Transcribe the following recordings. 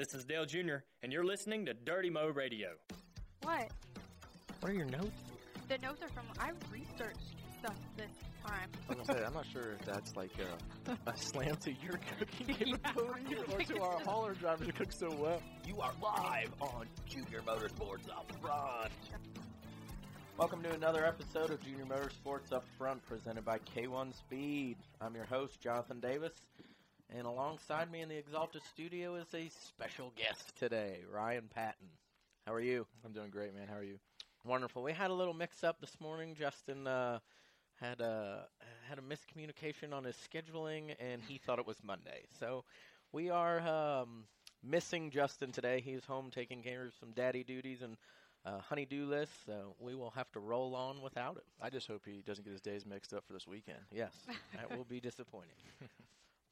This is Dale Jr., and you're listening to Dirty Mo Radio. What? What are your notes? The notes are from I researched stuff this time. I was gonna say, I'm not sure if that's like a, a slam to your cooking capability or to our hauler drivers who cook so well. You are live on Junior Motorsports Up Front. Welcome to another episode of Junior Motorsports Up Front, presented by K1 Speed. I'm your host, Jonathan Davis, and alongside me in the Axalta studio is a special guest today, Ryan Patton. How are you? I'm doing great, man. How are you? Wonderful. We had a little mix-up this morning. Justin uh, had a had a miscommunication on his scheduling, and he thought it was Monday. So we are um, missing Justin today. He's home taking care of some daddy duties and uh, honey-do list. So we will have to roll on without him. I just hope he doesn't get his days mixed up for this weekend. Yes, that will be disappointing.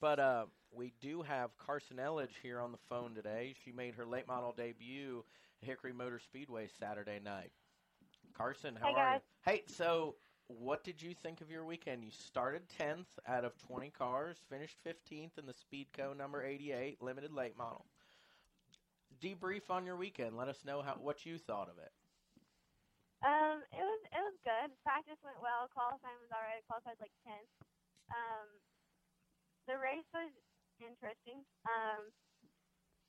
But uh, we do have Karsyn Elledge here on the phone today. She made her late model debut at Hickory Motor Speedway Saturday night. Karsyn, how Hey, are guys. you? Hey, so what did you think of your weekend? You started 10th out of 20 cars, finished 15th in the Speedco number 88 limited late model. Debrief on your weekend. Let us know how what you thought of it. Um, it was it was good. Practice went well. Qualifying was alright. I qualified like tenth. Um, the race was interesting. Um,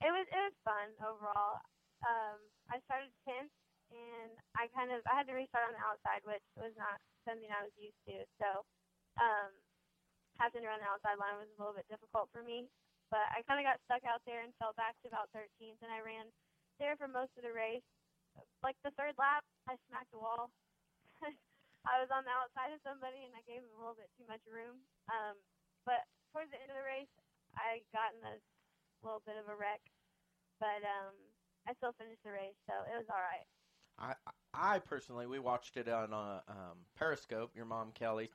it was it was fun overall. Um, I started tenth, and I kind of I had to restart on the outside, which was not something I was used to. So, um, having to run the outside line was a little bit difficult for me. But I kind of got stuck out there and fell back to about 13th, and I ran there for most of the race like the third lap, I smacked a wall. I was on the outside of somebody, and I gave him a little bit too much room. Um, but towards the end of the race, I got in a little bit of a wreck, but um, I still finished the race, so it was all right. I I personally we watched it on uh, um, Periscope. Your mom Kelly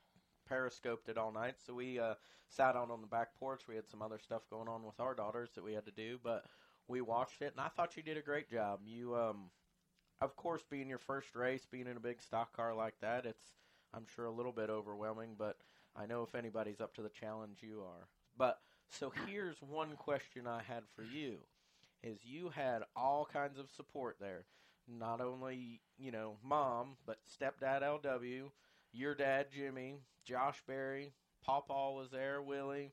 periscoped it all night, so we uh, sat out on the back porch. We had some other stuff going on with our daughters that we had to do, but we watched it, and I thought you did a great job. You, um, of course, being your first race, being in a big stock car like that, it's I'm sure a little bit overwhelming, but I know if anybody's up to the challenge, you are. But so here's one question I had for you: is you had all kinds of support there. Not only you know mom but stepdad lw your dad jimmy josh berry pawpaw was there willie.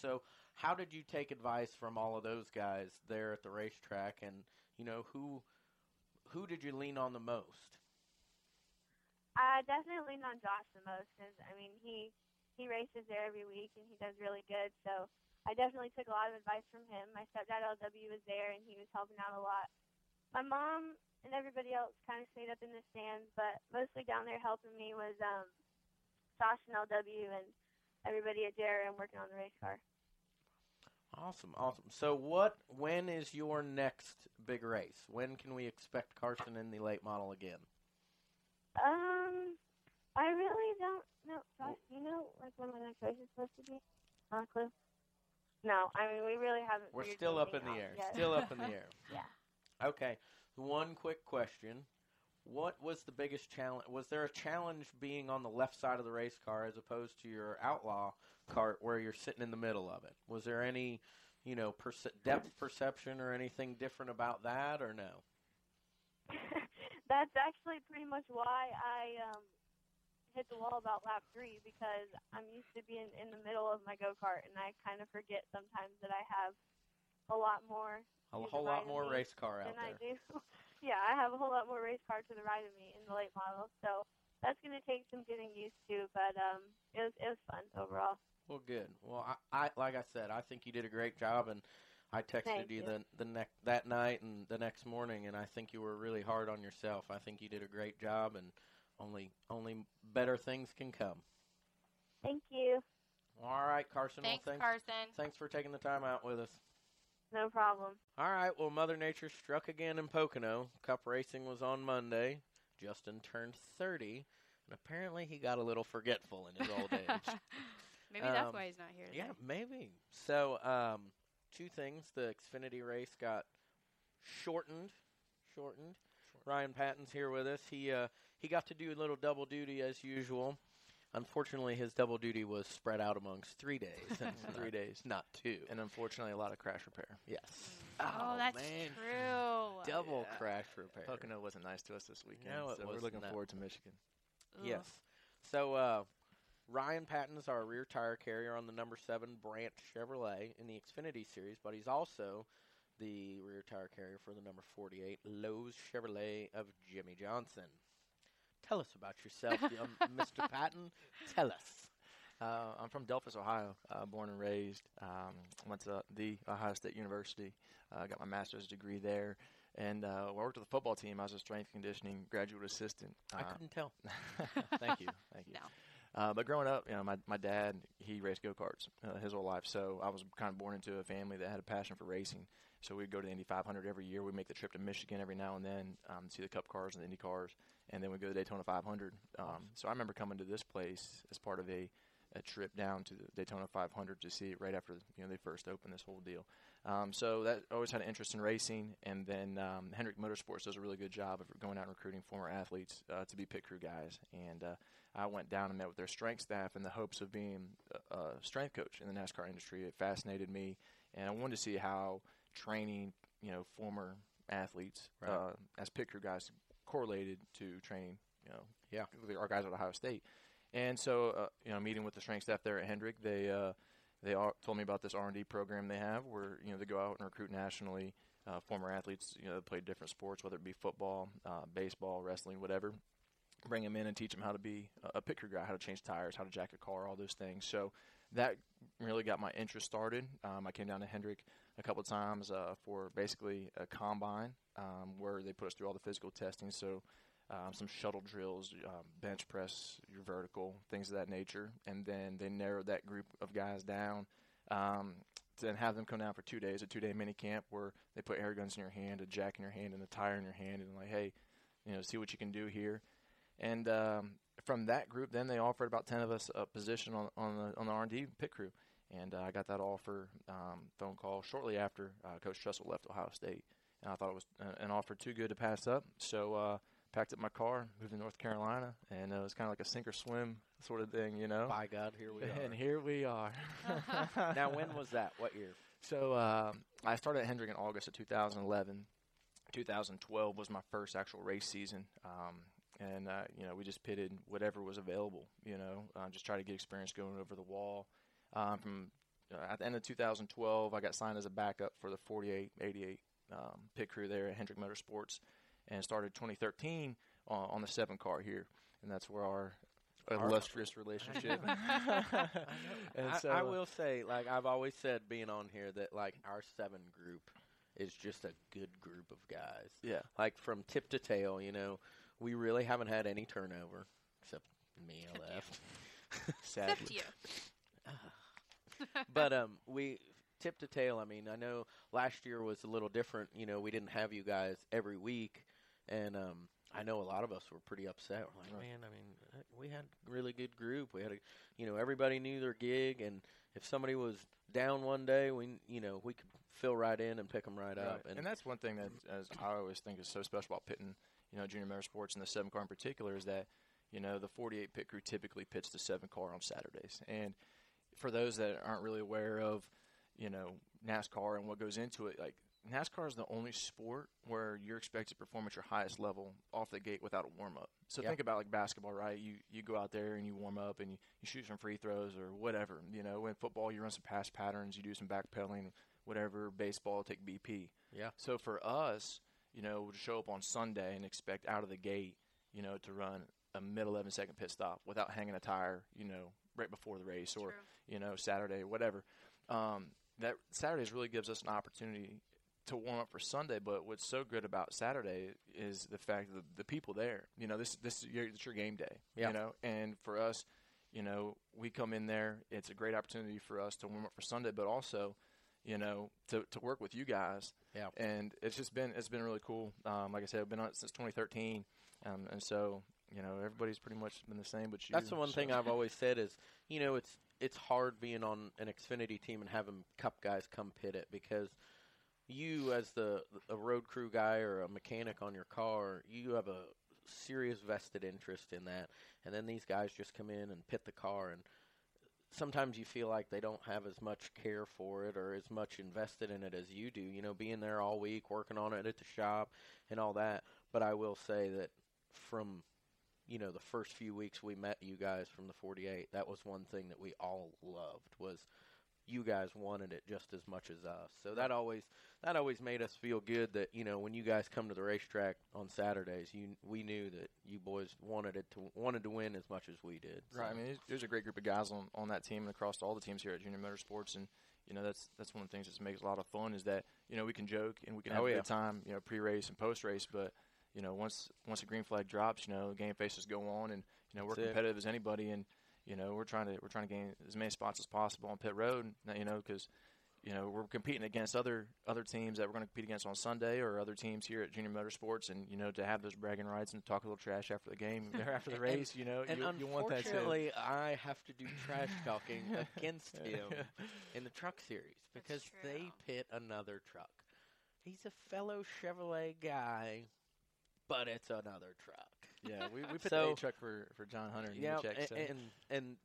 So how did you take advice from all of those guys there at the racetrack? And you know who who did you lean on the most I definitely leaned on Josh the most because I mean he he races there every week and he does really good. So I definitely took a lot of advice from him. My stepdad LW was there and he was helping out a lot. My mom and everybody else kind of stayed up in the stands, but mostly down there helping me was um, Josh and LW and everybody at JRM working on the race car. awesome awesome so what when is your next big race when can we expect Karsyn in the late model again Um, I really don't know. Do you know like when my next race is supposed to be? A clue. No, I mean we really haven't. we're still up in the air yet. still up in the air yeah. Okay, one quick question. What was the biggest challenge? Was there a challenge being on the left side of the race car as opposed to your outlaw cart where you're sitting in the middle of it? Was there any, you know, perce- depth perception or anything different about that or no? That's actually pretty much why I um hit the wall about lap three because I'm used to being in the middle of my go kart and I kind of forget sometimes that I have a lot more A whole lot more race car out than I there. do. yeah, I have a whole lot more race car to the right of me in the late model, so that's gonna take some getting used to. But um, it was it was fun overall. Well, good. Well, I, I like I said, I think you did a great job, and I texted Thank you, you. the the next that night and the next morning, and I think you were really hard on yourself. I think you did a great job, and only only better things can come. Thank you. All right, Karsyn. Thanks, well, thanks, Karsyn. thanks for taking the time out with us. No problem. All right. Well, Mother Nature struck again in Pocono. Cup racing was on Monday. Justin turned 30, and apparently he got a little forgetful in his old age. Maybe that's Um, why he's not here. Today. yeah, maybe. So, um, two things: the Xfinity race got shortened. Shortened. Ryan Patton's here with us. He uh, he got to do a little double duty as usual. Unfortunately, his double duty was spread out amongst three days. and Three days. not two. And unfortunately, a lot of crash repair. Yes. Oh, that's man. true. Double Yeah. crash repair. Pocono wasn't nice to us this weekend, No, it so we're looking not. forward to Michigan. Ugh. Yes. So uh, Ryan Patton is our rear tire carrier on the number seven Brandt Chevrolet in the Xfinity Series, but he's also the rear tire carrier for the number 48 Lowe's Chevrolet of Jimmie Johnson. Tell us about yourself, young Mr. Patton. Tell us. Uh, I'm from Delphos, Ohio, uh, born and raised. Um, went to the Ohio State University. Uh, got my master's degree there, and uh, worked with the football team. I was a strength conditioning graduate assistant. I Uh, couldn't tell. thank you, thank you. No. Uh, but growing up, you know, my my dad he raced go karts uh, his whole life, so I was kind of born into a family that had a passion for racing. So we'd go to the Indy 500 every year. We'd make the trip to Michigan every now and then, um, see the Cup cars and the Indy cars, and then we'd go to Daytona 500. Um, so I remember coming to this place as part of a a trip down to the Daytona 500 to see it right after you know they first opened this whole deal. Um, so that always had an interest in racing, and then um, Hendrick Motorsports does a really good job of going out and recruiting former athletes uh, to be pit crew guys. And uh, I went down and met with their strength staff in the hopes of being a, strength coach in the NASCAR industry. It fascinated me, and I wanted to see how training you know former athletes Right. uh, as pit crew guys correlated to training you know Yeah. our guys at Ohio State. And so, uh, you know, meeting with the strength staff there at Hendrick, they uh, they all told me about this R and D program they have, where you know they go out and recruit nationally uh, former athletes, you know, that play different sports, whether it be football, uh, baseball, wrestling, whatever. Bring them in and teach them how to be a- crew guy, how to change tires, how to jack a car, all those things. So that really got my interest started. Um, I came down to Hendrick a couple of times uh, for basically a combine um, where they put us through all the physical testing. So um, some shuttle drills, um, bench press, your vertical, things of that nature, and then they narrowed that group of guys down. Um, to have them come down for two days, a two-day mini camp where they put air guns in your hand, a jack in your hand, and a tire in your hand, and like, hey, you know, see what you can do here. And um, from that group, then they offered about ten of us a position on on the on the R and D pit crew, and uh, I got that offer um, phone call shortly after uh, Coach Tressel left Ohio State, and I thought it was uh, an offer too good to pass up. So uh, packed up my car, moved to North Carolina, and uh, it was kind of like a sink or swim sort of thing, you know. By God, here we are. And here we are. now, when was that? What year? So uh, I started at Hendrick in August of 2011. 2012 was my first actual race season, um, and uh, you know we just pitted whatever was available. You know, uh, just try to get experience going over the wall. Um, from uh, at the end of 2012, I got signed as a backup for the 48, 88 um, pit crew there at Hendrick Motorsports, and started 2013 on, on the seven car here, and that's where our Our- illustrious relationship. and I, so, I uh, will say, like I've always said, being on here, that like our seven group is just a good group of guys. yeah. Like from tip to tail, you know, we really haven't had any turnover except me. Except I left. Sadly. Except you. but um, we tip to tail. I mean, I know last year was a little different. You know, we didn't have you guys every week, and um, I know a lot of us were pretty upset. We're like, man, I mean, uh, we had a really good group. We had a, you know, everybody knew their gig, and if somebody was down one day, we, you know, we could fill right in and pick them right, up. And, that's one thing that, as I always think, is so special about pitting, you know, junior motorsports and the seven car in particular is that, you know, the 48 pit crew typically pits the seven car on Saturdays. And for those that aren't really aware of, you know, NASCAR and what goes into it, like NASCAR is the only sport where you're expected to perform at your highest level off the gate without a warm up. So Yeah. think about like basketball, right? You you go out there and you warm up and you, you shoot some free throws or whatever. You know, in football you run some pass patterns, you do some backpedaling, whatever. Baseball take BP. Yeah. So for us, you know, to show up on Sunday and expect out of the gate, you know, to run a mid 11 second pit stop without hanging a tire, you know, right before the race or True. you know Saturday, whatever. Um, that Saturdays really gives us an opportunity to warm up for Sunday. But what's so good about Saturday is the fact that the people there. You know, this this is your, it's your game day. Yeah. You know, and for us, you know, we come in there. It's a great opportunity for us to warm up for Sunday, but also, you know, to to work with you guys. Yeah. And it's just been it's been really cool. Um, like I said, I've been on it since 2013, um, and so. You know, everybody's pretty much been the same, but you. That's the one so- thing I've always said is, you know, it's it's hard being on an Xfinity team and having Cup guys come pit it because you, as the a road crew guy or a mechanic on your car, you have a serious vested interest in that, and then these guys just come in and pit the car, and sometimes you feel like they don't have as much care for it or as much invested in it as you do. You know, being there all week, working on it at the shop, and all that. But I will say that from you know the first few weeks we met you guys from the 48 that was one thing that we all loved was you guys wanted it just as much as us so that always that always made us feel good that you know when you guys come to the racetrack on saturdays you we knew that you boys wanted it to wanted to win as much as we did Right. I mean, there's- a great group of guys on, on that team and across all the teams here at Junior Motorsports, and you know that's that's one of the things that makes a lot of fun is that you know we can joke and we can oh, have Oh, a yeah. good time, you know, pre-race and post-race, but you know once once the green flag drops, you know, game faces go on, and you know we're That's it. competitive as anybody, and you know we're trying to we're trying to gain as many spots as possible on pit road, you know, because you know we're competing against other other teams that we're going to compete against on Sunday or other teams here at Junior Motorsports, and you know to have those bragging rights and talk a little trash after the game or after the And- race, you know, and you, you want that too. unfortunately, I have to do trash talking against him in the truck series because they pit another truck. He's a fellow Chevrolet guy, but it's another truck. Yeah, we, we put So- the A truck for, for John Hunter and Yeah, check. and, So. and and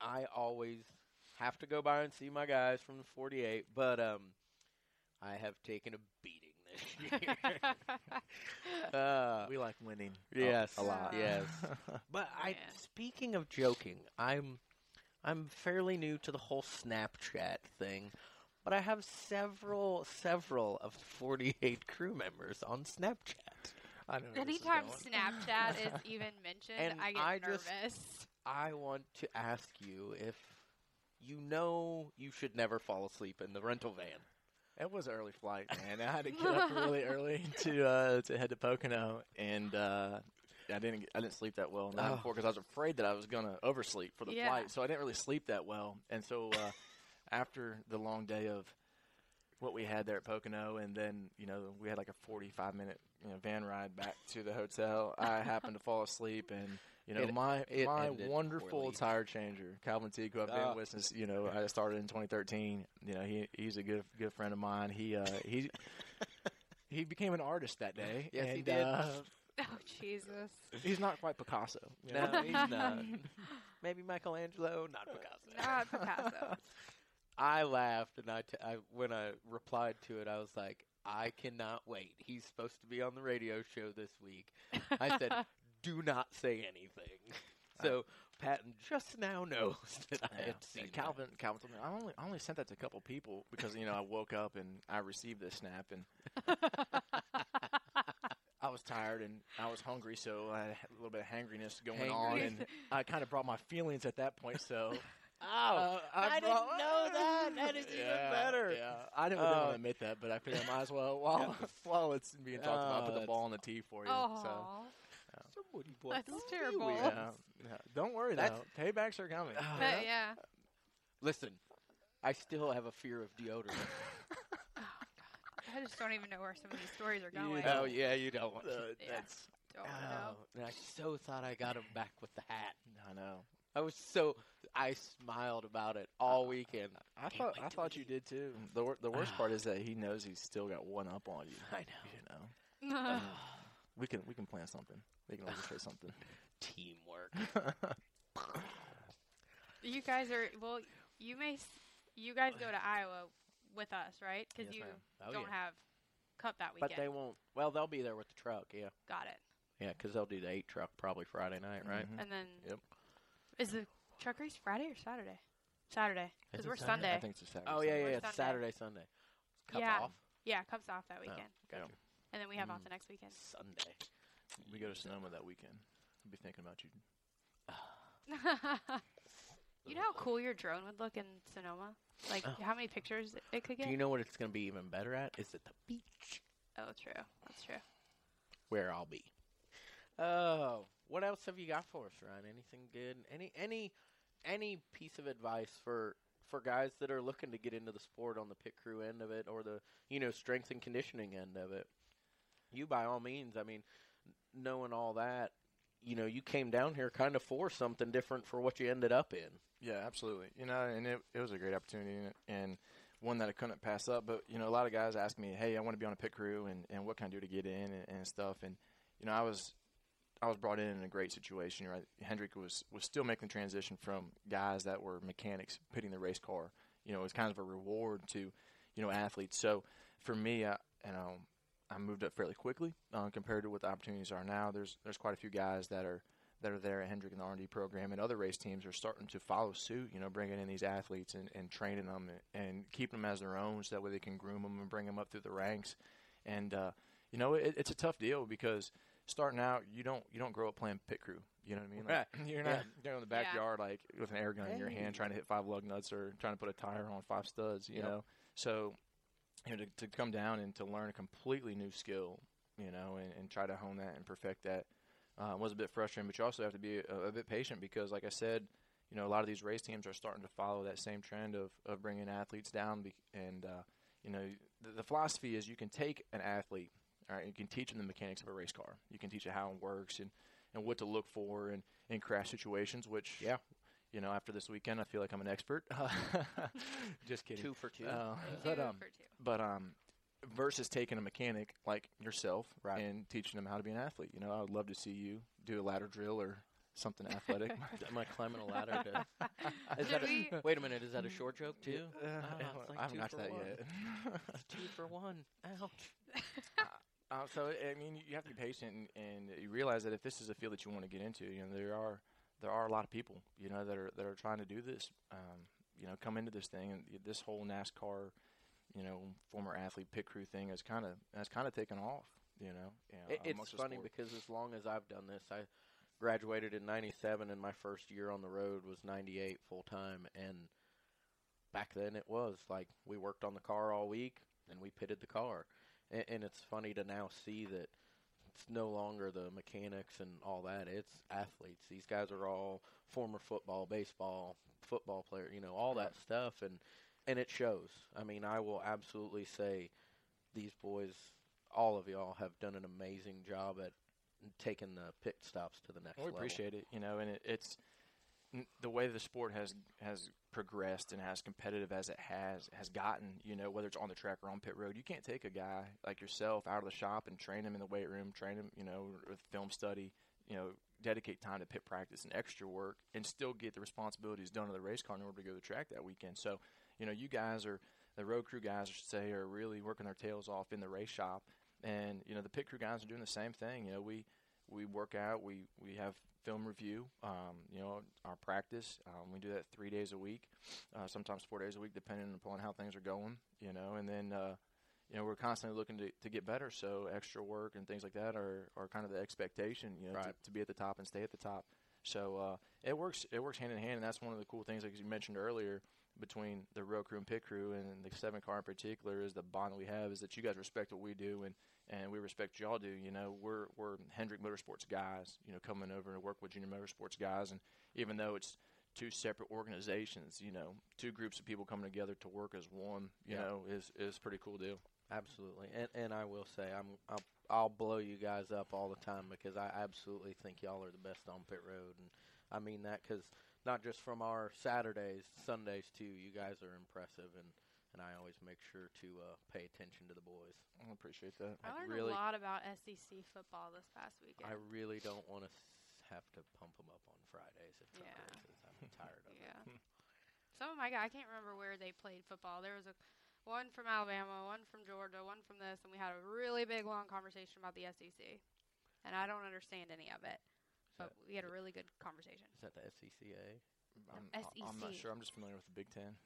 I always have to go by and see my guys from the 48, but um, I have taken a beating this year. uh, we like winning. a- yes, a, lot. Yes, but I. Man. Speaking of joking, I'm I'm fairly new to the whole Snapchat thing, but I have several several of the 48 crew members on Snapchat. I know. where this is Anytime going. Snapchat is even mentioned, And I get I nervous. just- I want to ask you if you know you should never fall asleep in the rental van. It was an early flight, man. I had to get up really early to uh, to head to Pocono, and uh, I didn't I didn't sleep that well the night Oh. before because I was afraid that I was gonna oversleep for the Yeah. flight, so I didn't really sleep that well. And so uh, after the long day of what we had there at Pocono, and then you know we had like a forty five minute you know van ride back to the hotel. I happened to fall asleep, and you know It- my it my wonderful poorly. tire changer, Calvin Teague, who I've been Ah. with since you know I started in 2013. You know he he's a good good friend of mine. He uh, he he became an artist that day. Yes, he did. Uh, oh Jesus! he's not quite Picasso. you No, he's not. Maybe Michelangelo, not Picasso. Not Picasso. I laughed, and I, t- I when I replied to it, I was like, I cannot wait. He's supposed to be on the radio show this week. I said, do not say anything. So Patton just now knows that I Yeah. had seen And Calvin, Calvin told me I only I only sent that to a couple people because you know I woke up and I received this snap and I was tired and I was hungry, so I had a little bit of hangriness going on, and I kind of brought my feelings at that point. So uh, I didn't brought- know that. That is even Yeah, better. Yeah, I didn't, didn't Oh. want to admit that, but I figured I might as well while while it's being talked about, Oh, put the ball on the tee for you. Oh, So Somebody That's don't terrible. yeah, yeah. don't worry That's- though, paybacks are coming. Oh. but yeah. Listen, I still have a fear of deodorant. I just don't even know where some of these stories are going. know. oh yeah, you don't want. Uh, Yeah. that's Don't Oh, know. and I so thought I got him back with the hat. I know. I was so I smiled about it all uh, weekend. I Can't thought I to thought you did too. Mm, the wor- the worst ah. part is that he knows he's still got one up on you. I know. You know, um, we can we can plan something. We can orchestrate something. Teamwork. you guys are well. You may. You guys go to Iowa with us, right? Because Yes, you ma'am. Oh, don't yeah. have cup that weekend. But they won't. Well, they'll be there with the truck. Yeah, Got it. yeah, because they'll do the eight truck probably Friday night, right? Mhm. And then. Yep. Is the truck race Friday or Saturday? Saturday. Because we're Saturday? Sunday. I think it's a Saturday. Oh yeah, We're yeah, yeah. Sunday. Saturday, Sunday. Cup Yeah. off Yeah, cups off that Oh, weekend. gotcha. And then we have off Mm. the next weekend. Sunday. We go to Sonoma that weekend. I'll be thinking about you. you know how cool your drone would look in Sonoma? Like Oh. how many pictures it could get? Do you know what it's going to be even better at? Is at the beach oh, true. That's true. where I'll be. Oh, what else have you got for us, Ryan? Anything good? Any any any piece of advice for for guys that are looking to get into the sport on the pit crew end of it or the you know strength and conditioning end of it? You by all means, I mean, knowing all that, you know, you came down here kind of for something different for what you ended up in. Yeah, absolutely. You know, and it, it was a great opportunity and, one that I couldn't pass up. But you know, a lot of guys ask me, "Hey, I want to be on a pit crew, and, and what can I do to get in and, and stuff?" And you know, I was I was brought in in a great situation. Right, Hendrick was was still making the transition from guys that were mechanics pitting the race car. You know, it was kind of a reward to you know athletes. So for me, I, you know, I moved up fairly quickly uh, compared to what the opportunities are now. There's there's quite a few guys that are that are there at Hendrick in the R&D program, and other race teams are starting to follow suit. You know, bringing in these athletes and, and training them and, and keeping them as their own, so that way they can groom them and bring them up through the ranks. And uh, you know, it, it's a tough deal because starting out, you don't you don't grow up playing pit crew. You know what I mean? Like, you're not Yeah. you're in the Yeah. backyard like with an air gun in your hand trying to hit five lug nuts or trying to put a tire on five studs. You Yep. know, so you know to, to come down and to learn a completely new skill, you know, and, and try to hone that and perfect that uh, was a bit frustrating. But you also have to be a, a bit patient because, like I said, you know, a lot of these race teams are starting to follow that same trend of, of bringing athletes down. And, uh, you know, the, the philosophy is you can take an athlete, all right, you can teach them the mechanics of a race car. You can teach it how it works and, and what to look for in, in crash situations, which, Yeah. you know, after this weekend, I feel like I'm an expert. Just kidding. Two for two. Uh, Two but, um, for two. but um, versus taking a mechanic like yourself Right. and teaching them how to be an athlete. You know, I would love to see you do a ladder drill or something athletic. Am I climbing a ladder? To, is Should that a, wait a minute. Is that a short joke too? Uh, it's like I haven't two got for to that one. yet. It's two for one. Ouch. Uh, so I mean, you have to be patient, and, and you realize that if this is a field that you want to get into, you know, there are there are a lot of people, you know, that are that are trying to do this. Um, you know, come into this thing, and this whole NASCAR, you know, former athlete pit crew thing has kind of has kind of taken off. You know, you know, It, it's funny because as long as I've done this, I graduated in '97, and my first year on the road was '98 full time. And back then, it was like we worked on the car all week, and we pitted the car. And, and it's funny to now see that it's no longer the mechanics and all that. It's athletes. These guys are all former football, baseball, football player. You know, all that stuff, and and it shows. I mean, I will absolutely say these boys, all of y'all, have done an amazing job at taking the pit stops to the next we level. appreciate it, you know, and it, it's the way the sport has has progressed and as competitive as it has has gotten. You know, whether it's on the track or on pit road, you can't take a guy like yourself out of the shop and train him in the weight room, train him, you know, with film study, you know, dedicate time to pit practice and extra work, and still get the responsibilities done on the race car in order to go to the track that weekend. So, you know, you guys are the road crew guys, I should say, are really working their tails off in the race shop. And you know the pit crew guys are doing the same thing. You know we we work out. We we have film review. Um, you know our practice. Um, we do that three days a week, uh, sometimes four days a week, depending upon how things are going. You know, and then uh, you know we're constantly looking to, to get better. So extra work and things like that are, are kind of the expectation. You know, Right. to, to be at the top and stay at the top. So uh, it works. It works hand in hand, and that's one of the cool things, like you mentioned earlier, between the road crew and pit crew, and the seven car in particular, is the bond we have. Is that you guys respect what we do, and and we respect y'all do. You know, we're we're Hendrick Motorsports guys. You know, coming over to work with Junior Motorsports guys, and even though it's two separate organizations, you know, two groups of people coming together to work as one, you Yeah. know, is is a pretty cool deal. Absolutely, and and I will say I'm I'll, I'll blow you guys up all the time because I absolutely think y'all are the best on pit road, and I mean that because not just from our Saturdays, Sundays too. You guys are impressive, and and I always make sure to uh, pay attention to the boys. I appreciate that. I I learned really- a lot about SEC football this past weekend. I really don't want to have to pump them up on Fridays if Yeah. I'm tired of it. yeah. Some of my guys, I can't remember where they played football. There was a one from Alabama, one from Georgia, one from this, and we had a really big long conversation about the SEC. And I don't understand any of it, but that- we had a really good conversation. Is that the SCCA? I'm, I'm not sure. I'm just familiar with the Big Ten.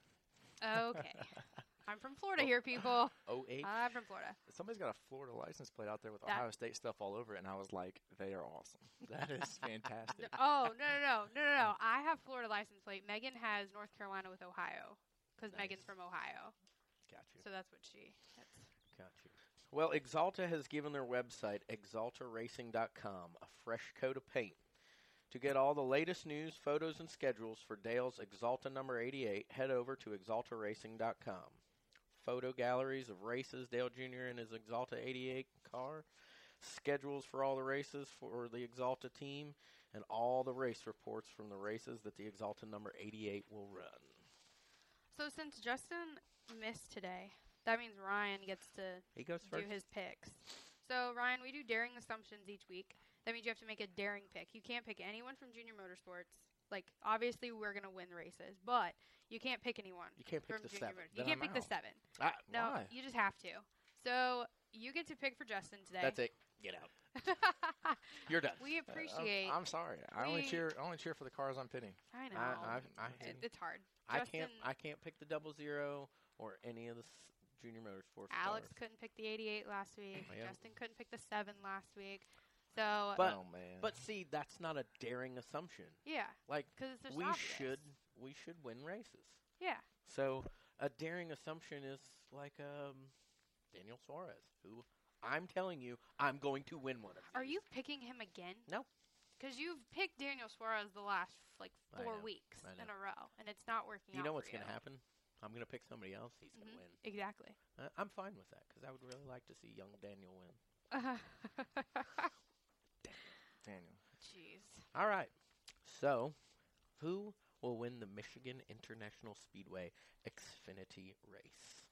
Okay. I'm from Florida oh. here, people. Oh eight. I'm from Florida. Somebody's got a Florida license plate out there with That- Ohio State stuff all over it, and I was like, they are awesome. That is fantastic. Oh, no, no, no, no, no, no. I have Florida license plate. Megan has North Carolina with Ohio because Nice. Megan's from Ohio. Got you. So that's what she. That's, Got you. Well, Axalta has given their website, axaltaracing.com, a fresh coat of paint. To get all the latest news, photos, and schedules for Dale's Axalta number 88, head over to axaltaracing.com. Photo galleries of races Dale Jr. in his Axalta 88 car, schedules for all the races for the Axalta team, and all the race reports from the races that the Axalta number 88 will run. so since Justin missed today, that means Ryan gets to He goes do first. his picks. So Ryan, we do daring assumptions each week, that means you have to make a daring pick. You can't pick anyone from Junior Motorsports. Like obviously we're gonna win races, but you can't pick anyone You can't pick from the Junior seven. Motor- You can't I'm pick the seven. Ah, No, Why? you just have to. So you get to pick for Justin today. that's it. Get out. You're done. we Uh, I'm- appreciate. I'm, sorry. I only cheer. I only cheer for the cars I'm pitting. I know. I, I, I, It- it's hard. I Justin, can't. I can't pick the double zero or any of the s- junior motorsports. Alex cars. couldn't pick the 88 last week. Yeah. Justin couldn't pick the seven last week. So But- oh man. But see, that's not a daring assumption. yeah, Like because it's just we obvious. should, we should win races. Yeah. So a daring assumption is like um, Daniel Suarez, who I'm telling you, I'm going to win one of these. Are you picking him again? No. Because you've picked Daniel Suarez the last like four know, weeks in a row, and it's not working out. You know what's going to happen? I'm going to pick somebody else. He's going to win. Exactly. Uh, I'm fine with that because I would really like to see young Daniel win. Daniel. Jeez. All right. So, who will win the Michigan International Speedway Xfinity race?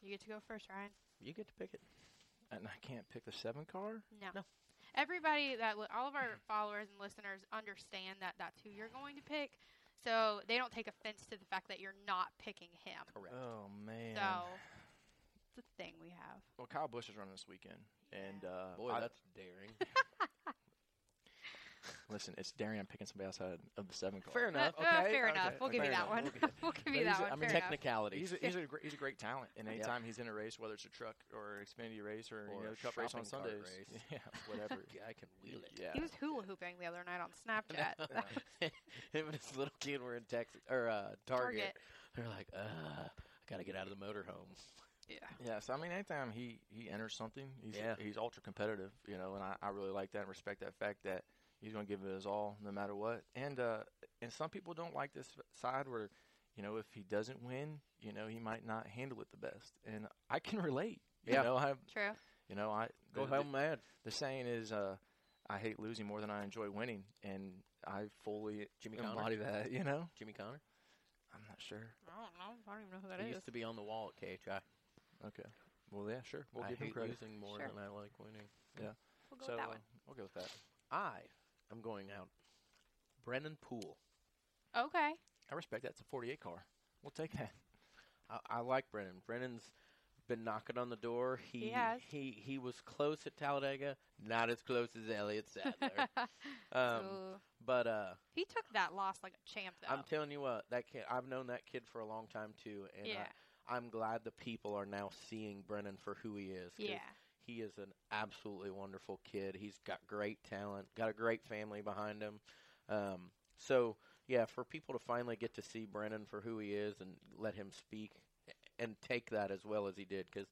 You get to go first, Ryan. You get to pick it. And I can't pick the seven car. No. No. Everybody that li- all of our followers and listeners understand that that's who you're going to pick, so they don't take offense to the fact that you're not picking him. Correct. Oh man. So it's a thing we have. Well, Kyle Busch is running this weekend, and uh, Boy, I- that's daring. listen, it's daring. I'm picking somebody outside of the seven car. Fair enough. Uh, uh, fair okay, enough. We'll give fair you that enough. one. We'll give- we'll give you that a- one. I mean, fair enough. Technicalities. He's a, he's, a, gr- he's a great talent, and Yep. anytime he's in a race, whether it's a truck or an Xfinity race or, Or you know a Cup race on shopping Sundays, race. yeah, whatever. I can wheel it. Yeah. He was hula hooping the other night on Snapchat. Him and his little kid were in Texas or uh, Target. Target. They're like, uh, I gotta get out of the motorhome. Yeah. Yeah, so I mean, anytime he he enters something, he's Yeah. he's ultra competitive, you know, and I, I really like that and respect that fact that he's going to give it his all no matter what. And uh, and some people don't like this side where, you know, if he doesn't win, you know, he might not handle it the best, and I can relate. You Yeah. know, I True. you know I Go the, home mad. the, the saying is, uh, I hate losing more than I enjoy winning, and I fully Jimmy Connor? embody that. You know, Jimmy Connor. I'm not sure. I don't know. I don't even know who that he is. used to be on the wall at KHI. Okay, well, yeah, sure, we'll I give him hate credit. losing more Sure. than I like winning. Yeah. We'll go so with that uh, one. we'll go with that. I am going out. Brennan Poole. Okay. I respect that. It's a 48 car. We'll take that. I, I like Brennan. Brennan's been knocking on the door. He He has. he he was close at Talladega, not as close as Elliott Sadler. um, but uh, he took that loss like a champ, though. I'm telling you what, that kid. I've known that kid for a long time too, and yeah. I, I'm glad the people are now seeing Brennan for who he is. Yeah. He is an absolutely wonderful kid. He's got great talent, got a great family behind him. Um, so, yeah, for people to finally get to see Brennan for who he is and let him speak and take that as well as he did, because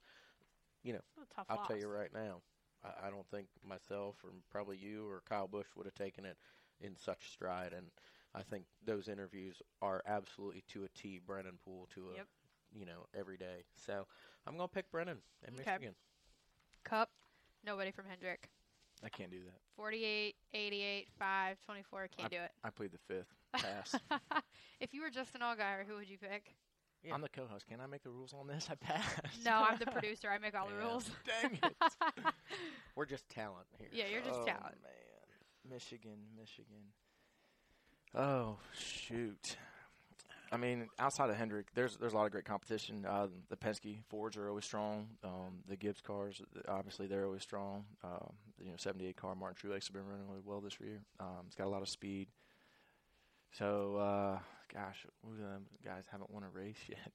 you know, I'll loss. tell you right now, I, I don't think myself or probably you or Kyle Busch would have taken it in such stride. And I think those interviews are absolutely to a T Brennan Poole to a, Yep. you know, every day. So I'm going to pick Brennan in Okay. Michigan. Cup. Nobody from Hendrick. I can't do that. 48, 88, 5, 24. Can't do it. I plead the fifth. Pass. if you were Justin Allgaier, who would you pick? Yeah. I'm the co-host. Can I make the rules on this? I pass. No, I'm the producer. I make all the rules. Dang it. We're just talent here. yeah, you're just oh, talent. man, Michigan, Michigan. Oh shoot. I mean, outside of Hendrick, there's there's a lot of great competition. Uh, the Penske Fords are always strong. Um, the Gibbs cars, obviously, they're always strong. Um, you know, 78 car Martin Truex have been running really well this year. Um, it's got a lot of speed. So, uh, gosh, who of them guys haven't won a race yet?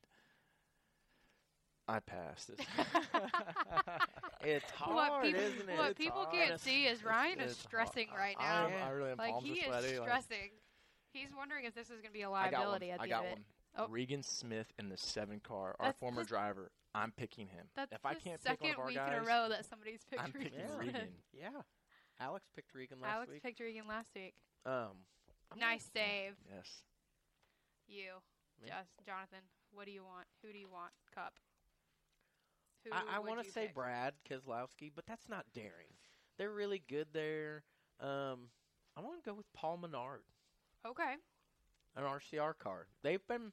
I passed. It's- It's hard, what people, isn't it? what It's people hard. can't see is Ryan is stressing hard. right I, now. am- I really am. like he is sweaty. like- stressing. He's wondering if this is going to be a I got one. liability at the end. I got end of one. it. Oh. Regan Smith in the seven car, our That's former the- driver. I'm picking him. That's if I the can't pick one second of our week guys, in a row that somebody's picked I'm Regan picking Smith. Regan. Yeah. Alex picked Regan last week. Alex week. picked Regan last week. um, I'm Nice save, Yes. you, Me? Just Jonathan. What do you want? Who do you want? Cup. Who I, I would want to you say pick? Brad Keselowski, but that's not daring. They're really good there. Um, I want to go with Paul Menard, Okay. an RCR car. They've been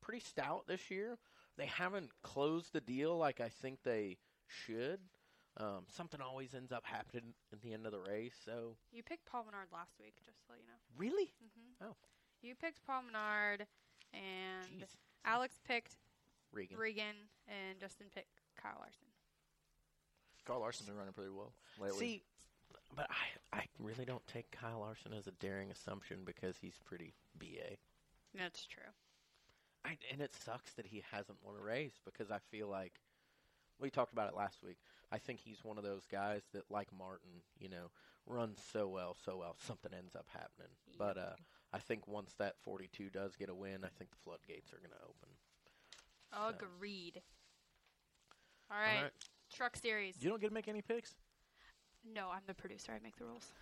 pretty stout this year. They haven't closed the deal like I think they should, Um, something always ends up happening at the end of the race. So You picked Paul Menard last week, just so you know. really, hmm Oh. You picked Paul Menard, and Jeez. Alex picked Regan. Regan, and Justin picked Kyle Larson. Carl Larson's been running pretty well lately. See, but I I really don't take Kyle Larson as a daring assumption because he's pretty ba. That's true. I, and it sucks that he hasn't won a race because I feel like we talked about it last week. I think he's one of those guys that, like Martin, you know, runs so well, so well, something ends up happening. But uh, I think once that 42 does get a win, I think the floodgates are going to open. So- Agreed. All right. All right. Truck series. you don't get to make any picks. No, I'm the producer. I make the rules.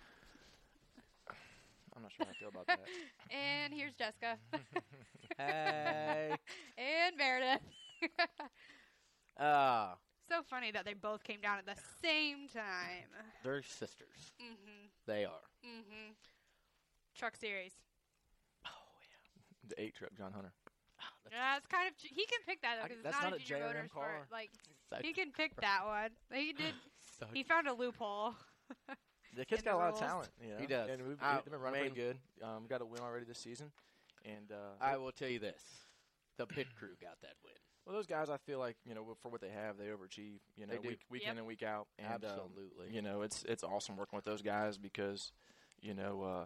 I'm not sure how I feel about that. And here's Jessica. Hey, and Meredith. ah, so funny that they both came down at the same time. they're sisters. Mm-hmm. They are. Mm-hmm. Truck series. Oh yeah. the eight truck, John Hunter. yeah, Yeah, it's kind of he can pick that up because it's that's not, not a a JRM car. Like Such- he can pick that one. He did. such- He found a loophole. The kid's In got a lot of talent. You know? He does. and we've, Uh, they've been running man. pretty good. Um, got a win already this season, and uh, I will tell you this: the pit crew got that win. well, those guys, I feel like you know, for what they have, they overachieve. You know, They week week Yep. in and week out. And, um, Absolutely. you know, it's it's awesome working with those guys because, you know, uh,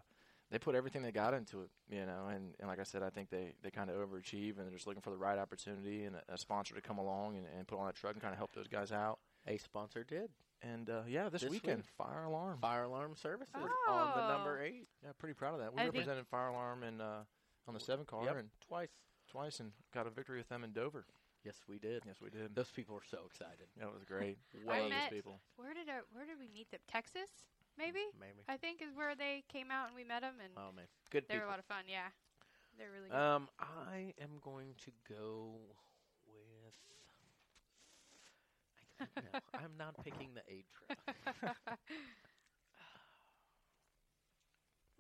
they put everything they got into it. You know, and, and like I said, I think they, they kind of overachieve and they're just looking for the right opportunity and a, a sponsor to come along and, and put on that truck and kind of help those guys out. A sponsor did. And uh, yeah, this, This weekend, week. fire alarm. Fire Alarm Services Oh. on the number eight. Yeah, pretty proud of that. We I think- represented fire alarm and uh, on the seven car Yep, and twice. twice and got a victory with them in Dover. Yes, we did. Yes, we did. Those people were so excited. That was great. I those met- people. Where did I, where did we meet them? Texas, maybe. Maybe. I think is where they came out and we met them, and Oh man, good they were a lot of fun. Yeah, they're really good. Um, I am going to go with. Know. I'm not picking the A truck.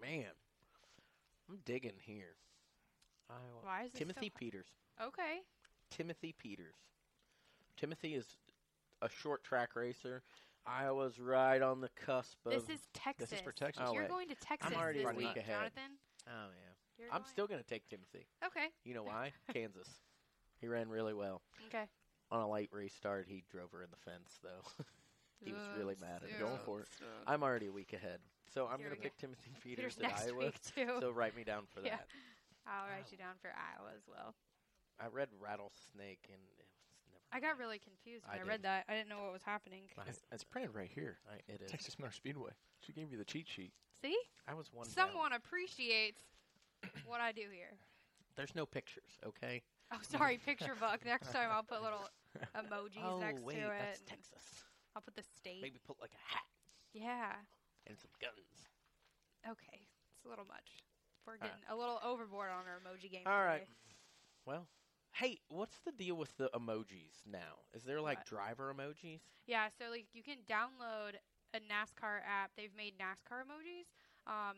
Man, I'm digging here. I, Why is Timothy so Peters. okay? Timothy Peters. Timothy is a short track racer. Iowa's right on the cusp of. This is oh, Texas. this for Texas. Oh, You're wait. going to Texas I'm already this a week week, ahead. Jonathan. oh yeah. You're I'm going- still gonna take Timothy. okay. You know why? Kansas. He ran really well. Okay. On a late restart, he drove her in the fence, though. he was really mad at me. Going for it. I'm already a week ahead, so I'm going to pick Timothy Peter's Peters at next Iowa. week too. So write me down for Yeah. that. I'll write you down for Iowa as well. I read Rattlesnake, and it was never. I got really confused when I I, read that. I didn't know what was happening. It's, it's printed right here. I, it is. Texas Motor Speedway. She gave you the cheat sheet. See, I was one. down. someone appreciates what I do here. There's no pictures, okay? Oh, sorry, picture book. Next time I'll put little emojis oh next wait, to that's. Texas. I'll put the state. Maybe put like a hat Yeah. and some guns. Okay. It's a little much. We're right. getting a little overboard on our emoji game. All right. today. Well, hey, what's the deal with the emojis now? Is there like What? driver emojis? Yeah, so like you can download a NASCAR app. They've made NASCAR emojis. Um,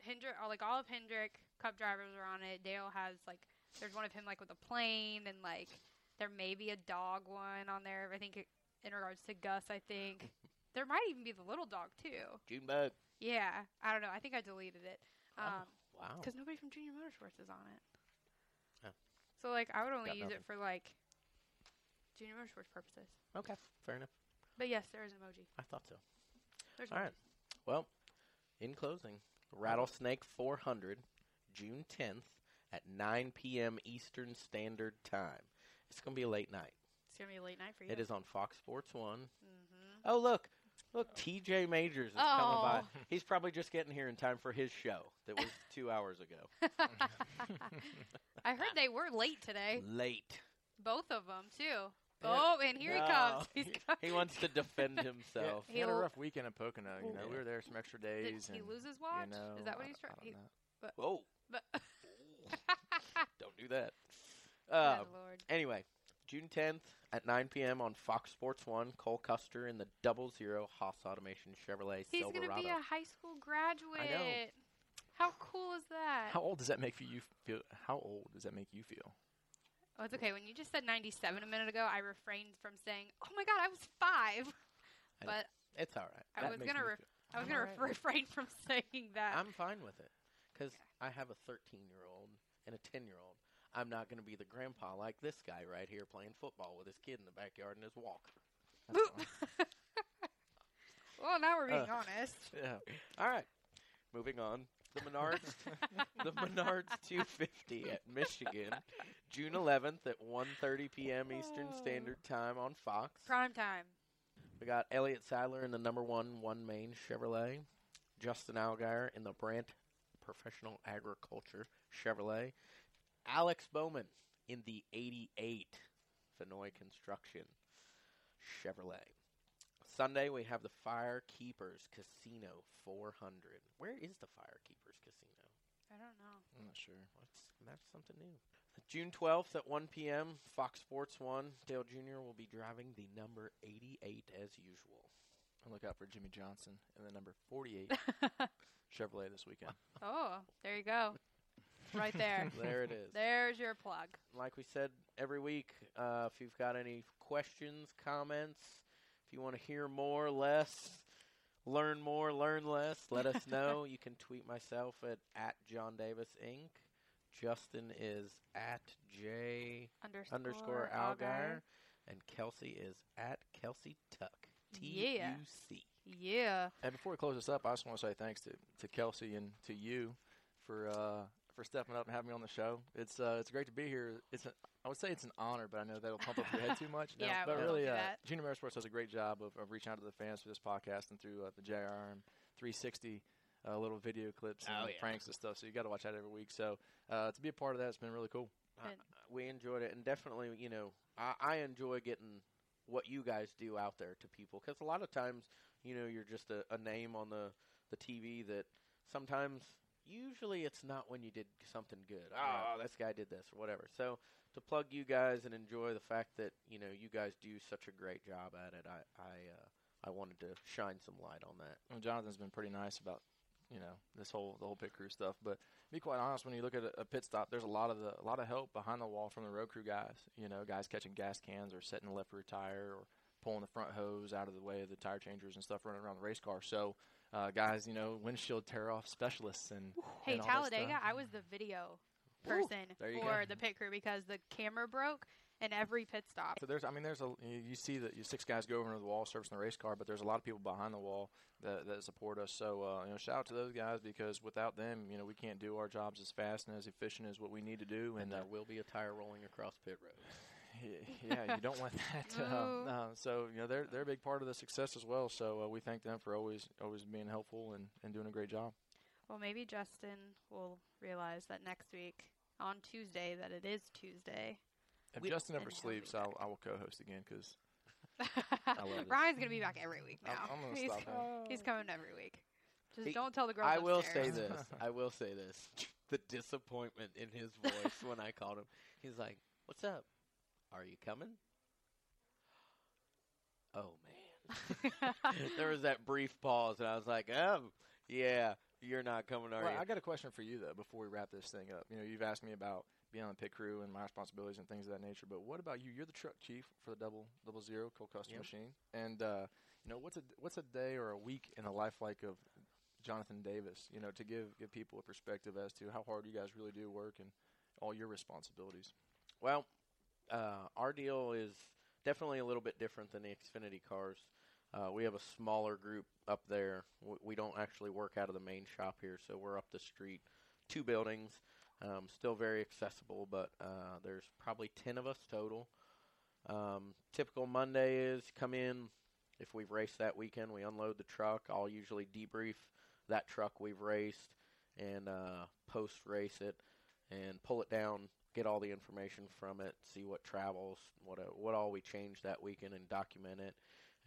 Hendrick, like all of Hendrick Cup drivers are on it. Dale has like there's one of him like with a plane and like there may be a dog one on there. I think it, in regards to Gus, I think there might even be the little dog too. Junebug. Yeah, I don't know. I think I deleted it. Oh, Um, wow. because nobody from Junior Motorsports is on it. So like I would only Got use nothing. it for like Junior Motorsports purposes. Okay, fair enough. But yes, there is an emoji. I thought so. There's All right. Well, in closing, Rattlesnake 400, June 10th at 9 p.m. Eastern Standard Time. It's going to be a late night. It's gonna be a late night for you. It is on Fox Sports 1. Mm-hmm. Oh, look. Look, TJ Majors is coming by. Oh. He's probably just getting here in time for his show that was two hours ago. I heard they were late today. Late. Both of them too. Oh, and here he No, comes. He's he- coming. He wants to defend himself. He had a rough weekend in Pocono. You know, Yeah. we were there some extra Did days. he and, lose his watch? You know, is that what I- he's I trying? don't he- But, Whoa. but Don't do that. Uh, lord. Anyway, June 10th at 9 p.m. on Fox Sports 1, Cole Custer in the Double Zero Haas Automation Chevrolet He's Silverado. gonna be a high school graduate. I know. How cool is that? How old does that make you feel? How old does that make you feel? Oh, it's okay. When you just said 97 a minute ago, I refrained from saying, "Oh my God, I was five. I know. But It's all right. I That was gonna me re- feel- I was I'm gonna alright re- refrain from saying that. I'm fine with it because I have a 13 year old and a 10 year old. I'm not going to be the grandpa like this guy right here playing football with his kid in the backyard in his walker. Well, now we're being Uh, honest. yeah. All right, moving on. The Menards, the Menards 250 at Michigan, June 11th at 1:30 p.m. Eastern Standard Time on Fox. Prime time. We got Elliott Sadler in the number one OneMain Chevrolet, Justin Allgaier in the Brandt Professional Agriculture Chevrolet, Alex Bowman in the 88 Fenoy Construction Chevrolet. Sunday we have the Firekeepers Casino 400. Where is the Firekeepers Casino? I don't know. I'm not sure. What's that's something new. June 12th at 1 p.m. Fox Sports 1. Dale Jr. will be driving the number 88 as usual. And look out for Jimmie Johnson and the number 48 Chevrolet this weekend. oh, there you go. Right there. There it is. There's your plug. Like we said every week, uh, if you've got any questions, comments, if you want to hear more, less, learn more, learn less, let us know. you can tweet myself at, at John Davis Inc. Justin is at J Underscore, underscore Allgaier, and Kelsey is at Kelsey Tuck. T U C. Yeah. Yeah. And before we close this up, I just want to say thanks to, to Kelsey and to you for uh, for stepping up and having me on the show. It's uh, it's great to be here. It's a, I would say it's an honor, but I know that'll pump up your head too much. No, Yeah, but we won't really, do uh, that. Junior Motorsports does a great job of, of reaching out to the fans through this podcast and through uh, the JRM 360 uh, little video clips and Oh, yeah. pranks and stuff. So you got to watch that every week. So uh, to be a part of that, it's been really cool. Uh, we enjoyed it, and definitely, you know, I, I enjoy getting what you guys do out there to people because a lot of times, you know, you're just a, a name on the the TV that sometimes, usually, it's not when you did something good. Oh, this guy did this or whatever. So to plug you guys and enjoy the fact that you know you guys do such a great job at it, I I uh, I wanted to shine some light on that. Well, Jonathan's been pretty nice about you know this whole the whole pit crew stuff. But to be quite honest, when you look at a, a pit stop, there's a lot of the a lot of help behind the wall from the road crew guys. You know, guys catching gas cans or setting the left rear tire or pulling the front hose out of the way of the tire changers and stuff running around the race car. So. Uh, guys, you know, windshield tear off specialists and Hey, and Talladega. I was the video person there you for go. the pit crew because the camera broke in every pit stop. So there's, I mean, there's a you, you see that you six guys go over to the wall servicing the race car, but there's a lot of people behind the wall that, that support us. So uh, you know, shout out to those guys because without them, you know, we can't do our jobs as fast and as efficient as what we need to do. And And, there uh, will be a tire rolling across pit road. yeah, you don't want that. No. uh, so you know, they're they're a big part of the success as well. So uh, we thank them for always always being helpful and, and doing a great job. Well, maybe Justin will realize that next week on Tuesday that it is Tuesday. If We- Justin ever sleeps, I'll, I will co-host again because love. Ryan's gonna be back every week now. I'm, I'm gonna he's, stop that. he's coming every week. Just He- don't tell the girls. I will say this. I will say this. The disappointment in his voice when I called him. He's like, "What's up? Are you coming?" Oh man. there was that brief pause, and I was like, "Oh, yeah, you're not coming, are Well, you?" I got a question for you though. Before we wrap this thing up, you know, you've asked me about being on the pit crew and my responsibilities and things of that nature. But what about you? You're the truck chief for the double double zero Cole Custer Yep. Machine, and uh, you know, what's a what's a day or a week in the life like of Jonathan Davis? You know, to give give people a perspective as to how hard you guys really do work and all your responsibilities. Well, uh, our deal is definitely a little bit different than the Xfinity cars. Uh, we have a smaller group up there. We don't actually work out of the main shop here, so we're up the street, two buildings. Um, still very accessible, but uh, there's probably ten of us total. Um, typical Monday is come in. If we've raced that weekend, we unload the truck. I'll usually debrief that truck we've raced and uh, post race it and pull it down, get all the information from it, see what travels, what uh, what all we changed that weekend, and document it,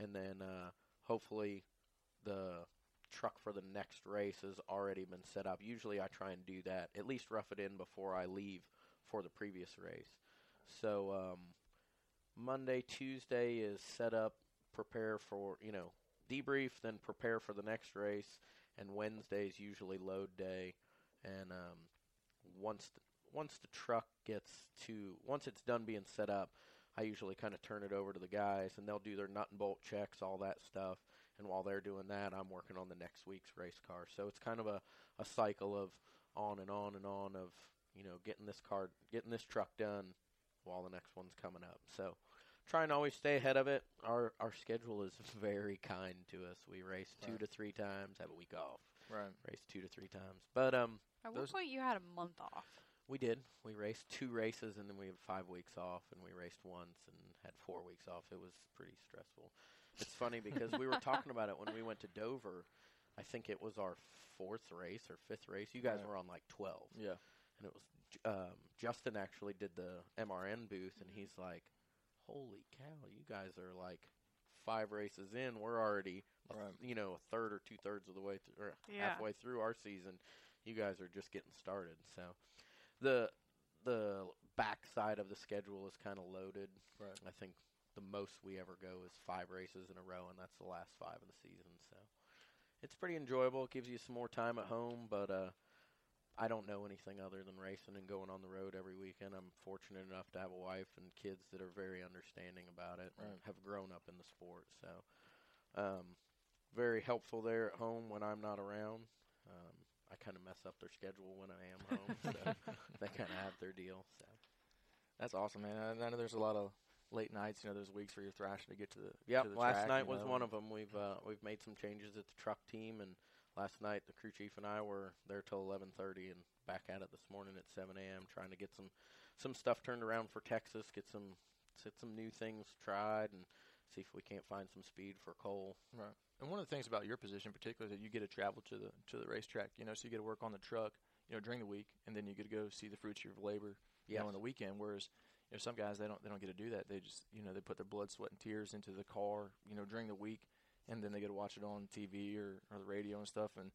and then uh, hopefully the truck for the next race has already been set up. Usually, I try and do that at least rough it in before I leave for the previous race. So um, Monday, Tuesday is set up, prepare for you know debrief, then prepare for the next race, and Wednesday is usually load day, and um, once the, once the truck gets to once it's done being set up, I usually kind of turn it over to the guys, and they'll do their nut and bolt checks, all that stuff. And while they're doing that, I'm working on the next week's race car. So it's kind of a, a cycle of on and on and on of you know getting this car, getting this truck done, while the next one's coming up. So try and always stay ahead of it. Our our schedule is very kind to us. We race two Right. to three times, have a week off. Right. Race two to three times, but um, At Those- what point you had a month off? We did. We raced two races and then we had five weeks off, and we raced once and had four weeks off. It was pretty stressful. It's funny because we were talking about it when we went to Dover. I think it was our fourth race or fifth race. You guys Right. were on like twelve, Yeah. and it was um, Justin actually did the MRN booth, and he's like, "Holy cow, you guys are like five races in. We're already, a Right. you know, a third or two thirds of the way through, or Yeah. halfway through our season. You guys are just getting started. So, the the back side of the schedule is kind of loaded. Right. I think the most we ever go is five races in a row, and that's the last five of the season. So, it's pretty enjoyable. It gives you some more time at home, but uh, I don't know anything other than racing and going on the road every weekend. I'm fortunate enough to have a wife and kids that are very understanding about it and have grown up in the sport. So, um, very helpful there at home when I'm not around. Um, I kind of mess up their schedule when I am home, so they kind of have their deal. So, That's awesome, man. I, I know there's a lot of late nights. You know, those weeks where you're thrashing to get to the yeah. last track, night was know, one of them. We've uh, we've made some changes at the truck team, and last night the crew chief and I were there till 11:30, and back at it this morning at 7 a.m. trying to get some some stuff turned around for Texas, get some get some new things tried, and see if we can't find some speed for Cole. Right. And one of the things about your position, particularly, is that you get to travel to the to the racetrack. You know, so you get to work on the truck, you know, during the week, and then you get to go see the fruits of your labor, you know, on the weekend. Whereas, you know, some guys they don't they don't get to do that. They just you know they put their blood, sweat, and tears into the car, you know, during the week, and then they get to watch it on TV or, or the radio and stuff. And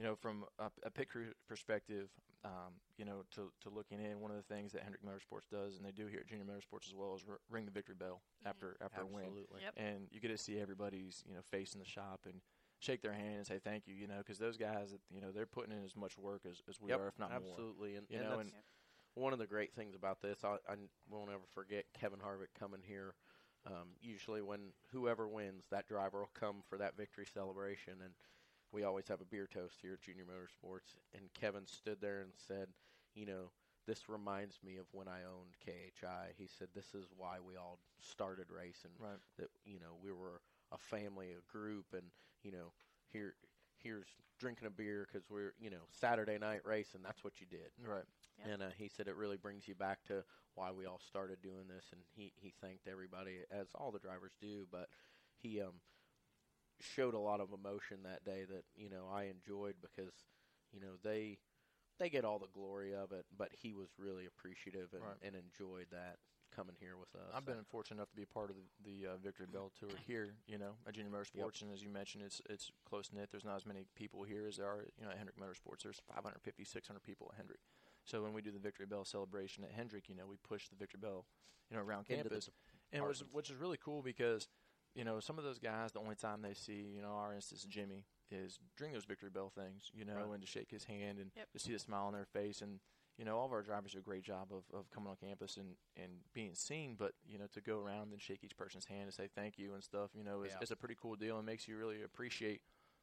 you know, from a, a pit crew perspective, um, you know, to to looking in, one of the things that Hendrick Motorsports does, and they do here at Junior Motorsports as well, is r- ring the victory bell after after a win Absolutely. Yep. and you get to see everybody's you know face in the shop and shake their hand and say thank you you know because those guys you know they're putting in as much work as, as we Yep, are if not more absolutely. And, you and know, that's and- one of the great things about this. I, I won't ever forget Kevin Harvick coming here. Um, usually, when whoever wins, that driver will come for that victory celebration, and we always have a beer toast here at Junior Motorsports. And Kevin stood there and said, "You know, this reminds me of when I owned KHI." He said, "This is why we all started racing. right That you know we were a family, a group, and you know here." Here's drinking a beer because we're, you know, Saturday night racing. That's what you did. right Yep. And uh, he said it really brings you back to why we all started doing this, and he he thanked everybody as all the drivers do, but he um showed a lot of emotion that day that you know I enjoyed because you know they they get all the glory of it, but he was really appreciative and, Right. and enjoyed that coming here with us. I've been fortunate enough to be a part of the, the uh, Victory Bell Tour here, you know, at Junior Motorsports, and as you mentioned, it's it's close knit. There's not as many people here as there are, you know, at Hendrick Motorsports. There's 550, 600 people at Hendrick. So when we do the Victory Bell celebration at Hendrick, you know, we push the Victory Bell, you know, around Into campus, and which, which is really cool because, you know, some of those guys, the only time they see, you know, our instance Jimmie is during those Victory Bell things, you know, Right. and to shake his hand and Yep. to see the smile on their face and you know, all of our drivers do a great job of, of coming on campus and, and being seen, but, you know, to go around and shake each person's hand and say thank you and stuff, you know, is, Yeah. is a pretty cool deal and makes you really appreciate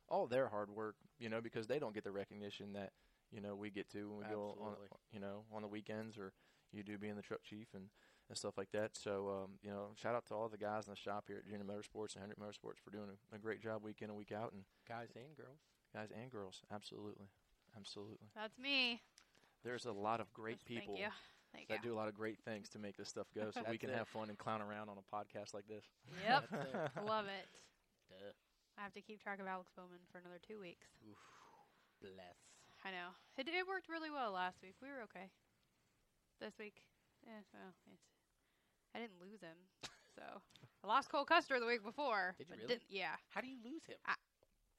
all their hard work, you know, because they don't get the recognition that, you know, we get to when we go on, you know, on the weekends or you do being the truck chief and, and stuff like that. So, um, you know, shout out to all the guys in the shop here at Junior Motorsports and Hendrick Motorsports for doing a, a great job week in and week out and guys and girls. guys and girls. Absolutely. Absolutely. That's me. There's a lot of great Just people Thank you. Thank that you. do a lot of great things to make this stuff go, so we can it. have fun and clown around on a podcast like this. Yep. It. Love it. Duh. I have to keep track of Alex Bowman for another two weeks. Oof. Bless. I know. It, it worked really well last week. We were okay. This week, eh, well, it's, I didn't lose him. So I lost Cole Custer the week before. Did you really? Yeah. How do you lose him?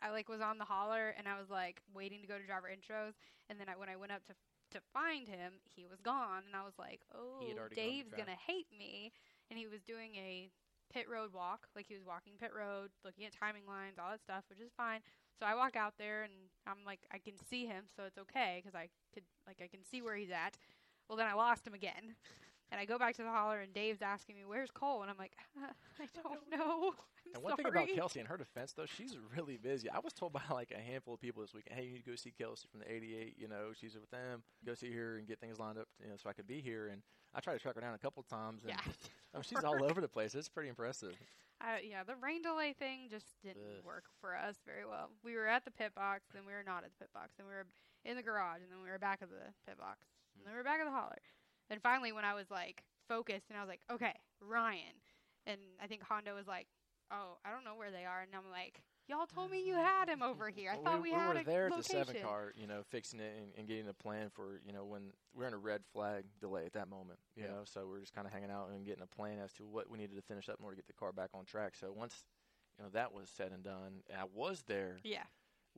I like was on the hauler and I was like waiting to go to driver intros, and then I, when I went up to to find him, he was gone, and I was like, oh, He had oh, already gone to Dave's gonna hate me, and he was doing a pit road walk, like he was walking pit road, looking at timing lines, all that stuff, which is fine. So I walk out there and I'm like, I can see him, so it's okay because I could like I can see where he's at. Well, then I lost him again. And I go back to the hauler, and Dave's asking me, "Where's Cole?" And I'm like, "I don't know." I'm And one thing about Kelsey, in her defense, though, she's really busy. I was told by like a handful of people this weekend, "Hey, you need to go see Kelsey from the '88. You know, she's with them. Go see her and get things lined up, you know, so I could be here." And I tried to track her down a couple of times, and Yeah. I mean, she's all over the place. It's pretty impressive. I, yeah, the rain delay thing just didn't Ugh. work for us very well. We were at the pit box, then we were not at the pit box, then we were in the garage, and then we were back at the pit box, and then we were back at the hauler. And finally, when I was like focused, and I was like, okay, Ryan, and I think Hondo was like, oh, I don't know where they are, and I'm like, y'all told me you had him over here. I Well, thought we, we, we had were a there at the seven car, you know, fixing it and, and getting a plan for, you know, when we're in a red flag delay at that moment, you Yeah. know, so we're just kind of hanging out and getting a plan as to what we needed to finish up in order to get the car back on track. So once, you know, that was said and done, and I was there. Yeah,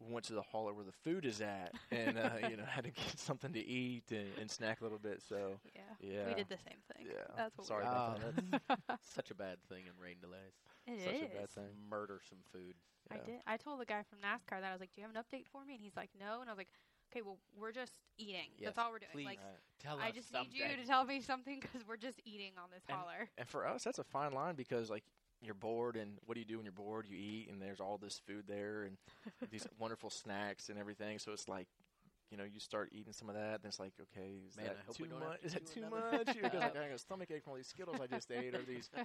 We went to the hauler where the food is at, and uh, you know, had to get something to eat and, and snack a little bit. So yeah, yeah, we did the same thing. Yeah, that's what sorry we about that. Oh, that's such a bad thing in rain delays. It Such is. a bad thing. Murder some food. I did. I told the guy from NASCAR that I was like, "Do you have an update for me?" And he's like, "No." And I was like, "Okay, well, we're just eating. Yes, That's all we're doing. please. Like, Tell I us just something. need you to tell me something because we're just eating on this And- hauler." And for us, that's a fine line because like you're bored, and what do you do when you're bored? You eat, and there's all this food there, and these wonderful snacks and everything. So it's like, you know, you start eating some of that, and it's like, okay, is Man, that too we don't have much? to Is that too another- much? Because like, I got a stomach ache from all these Skittles I just ate, or these.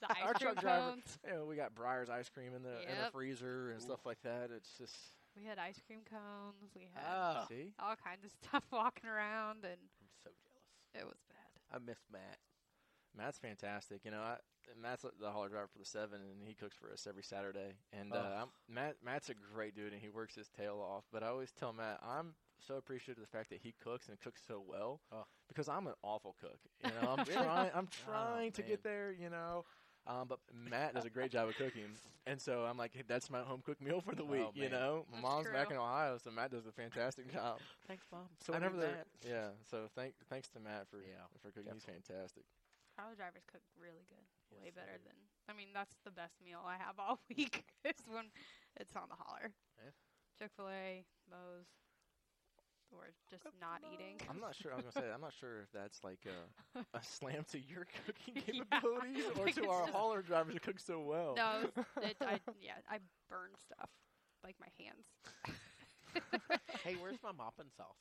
The Our ice cream truck driver- cones. You know, we got Breyers ice cream in the in the freezer and stuff like that. It's just We had ice cream cones. We had Ah, see. all kinds of stuff walking around, and I'm so jealous. it was bad. I miss Matt. Matt's fantastic. You know, I, Matt's the hauler driver for the seven, and he cooks for us every Saturday. And Oh. uh, I'm, Matt, Matt's a great dude, and he works his tail off. But I always tell Matt, I'm so appreciative of the fact that he cooks and cooks so well, Oh. because I'm an awful cook. You know, I'm trying, I'm Oh, trying to man. get there. You know. Um, but Matt does a great job of cooking, and so I'm like, hey, that's my home cooked meal for the week. Oh, you know, my That's mom's back in Ohio, so Matt does a fantastic job. Thanks, Mom. So I whenever need they're, that. yeah, so thank thanks to Matt for Yeah, for cooking. He's fantastic. Hauler drivers cook really good. Way Yes, better than. I mean, that's the best meal I have all week. is when it's on the hauler. Yeah. Chick Fil A, Moe's, or just not eating. I'm not sure. I was gonna say I'm not sure if that's like a, a slam to your cooking Yeah. capabilities or Like, to our just- hauler drivers who cook so well. No, it, I yeah, I burn stuff like my hands. hey, where's my mopping sauce?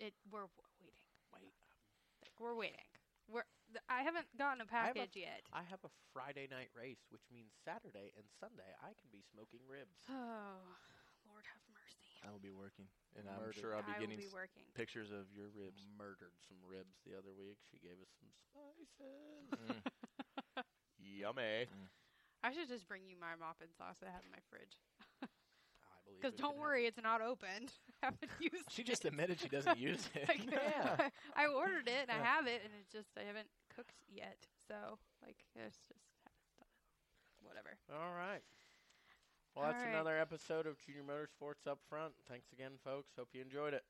It we're w- waiting. Wait, Like, we're waiting. We're th- I haven't gotten a I have a- package yet. I have a Friday night race, which means Saturday and Sunday I can be smoking ribs. Oh, Lord have mercy. I will be working, and I'm sure I'll be I getting will be s- pictures of your ribs. Murdered some ribs the other week. She gave us some spices. Mm. Yummy. I should just bring you my mopping sauce that I have in my fridge. I believe Because don't can have worry, it's not opened. I haven't used She it. just admitted she doesn't use it. Like, Yeah. I ordered it and I have it, and it's just I haven't cooked yet. So like it's just haven't done it. whatever. All right. Well, that's All right. another episode of Junior Motorsports Up Front. Thanks again, folks. Hope you enjoyed it.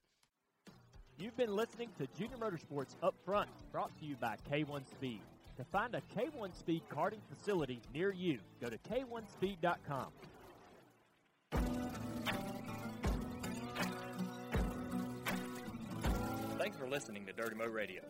You've been listening to Junior Motorsports Up Front, brought to you by K1 Speed. To find a K1 Speed karting facility near you, go to k1speed.com. Thanks for listening to Dirty Mo Radio.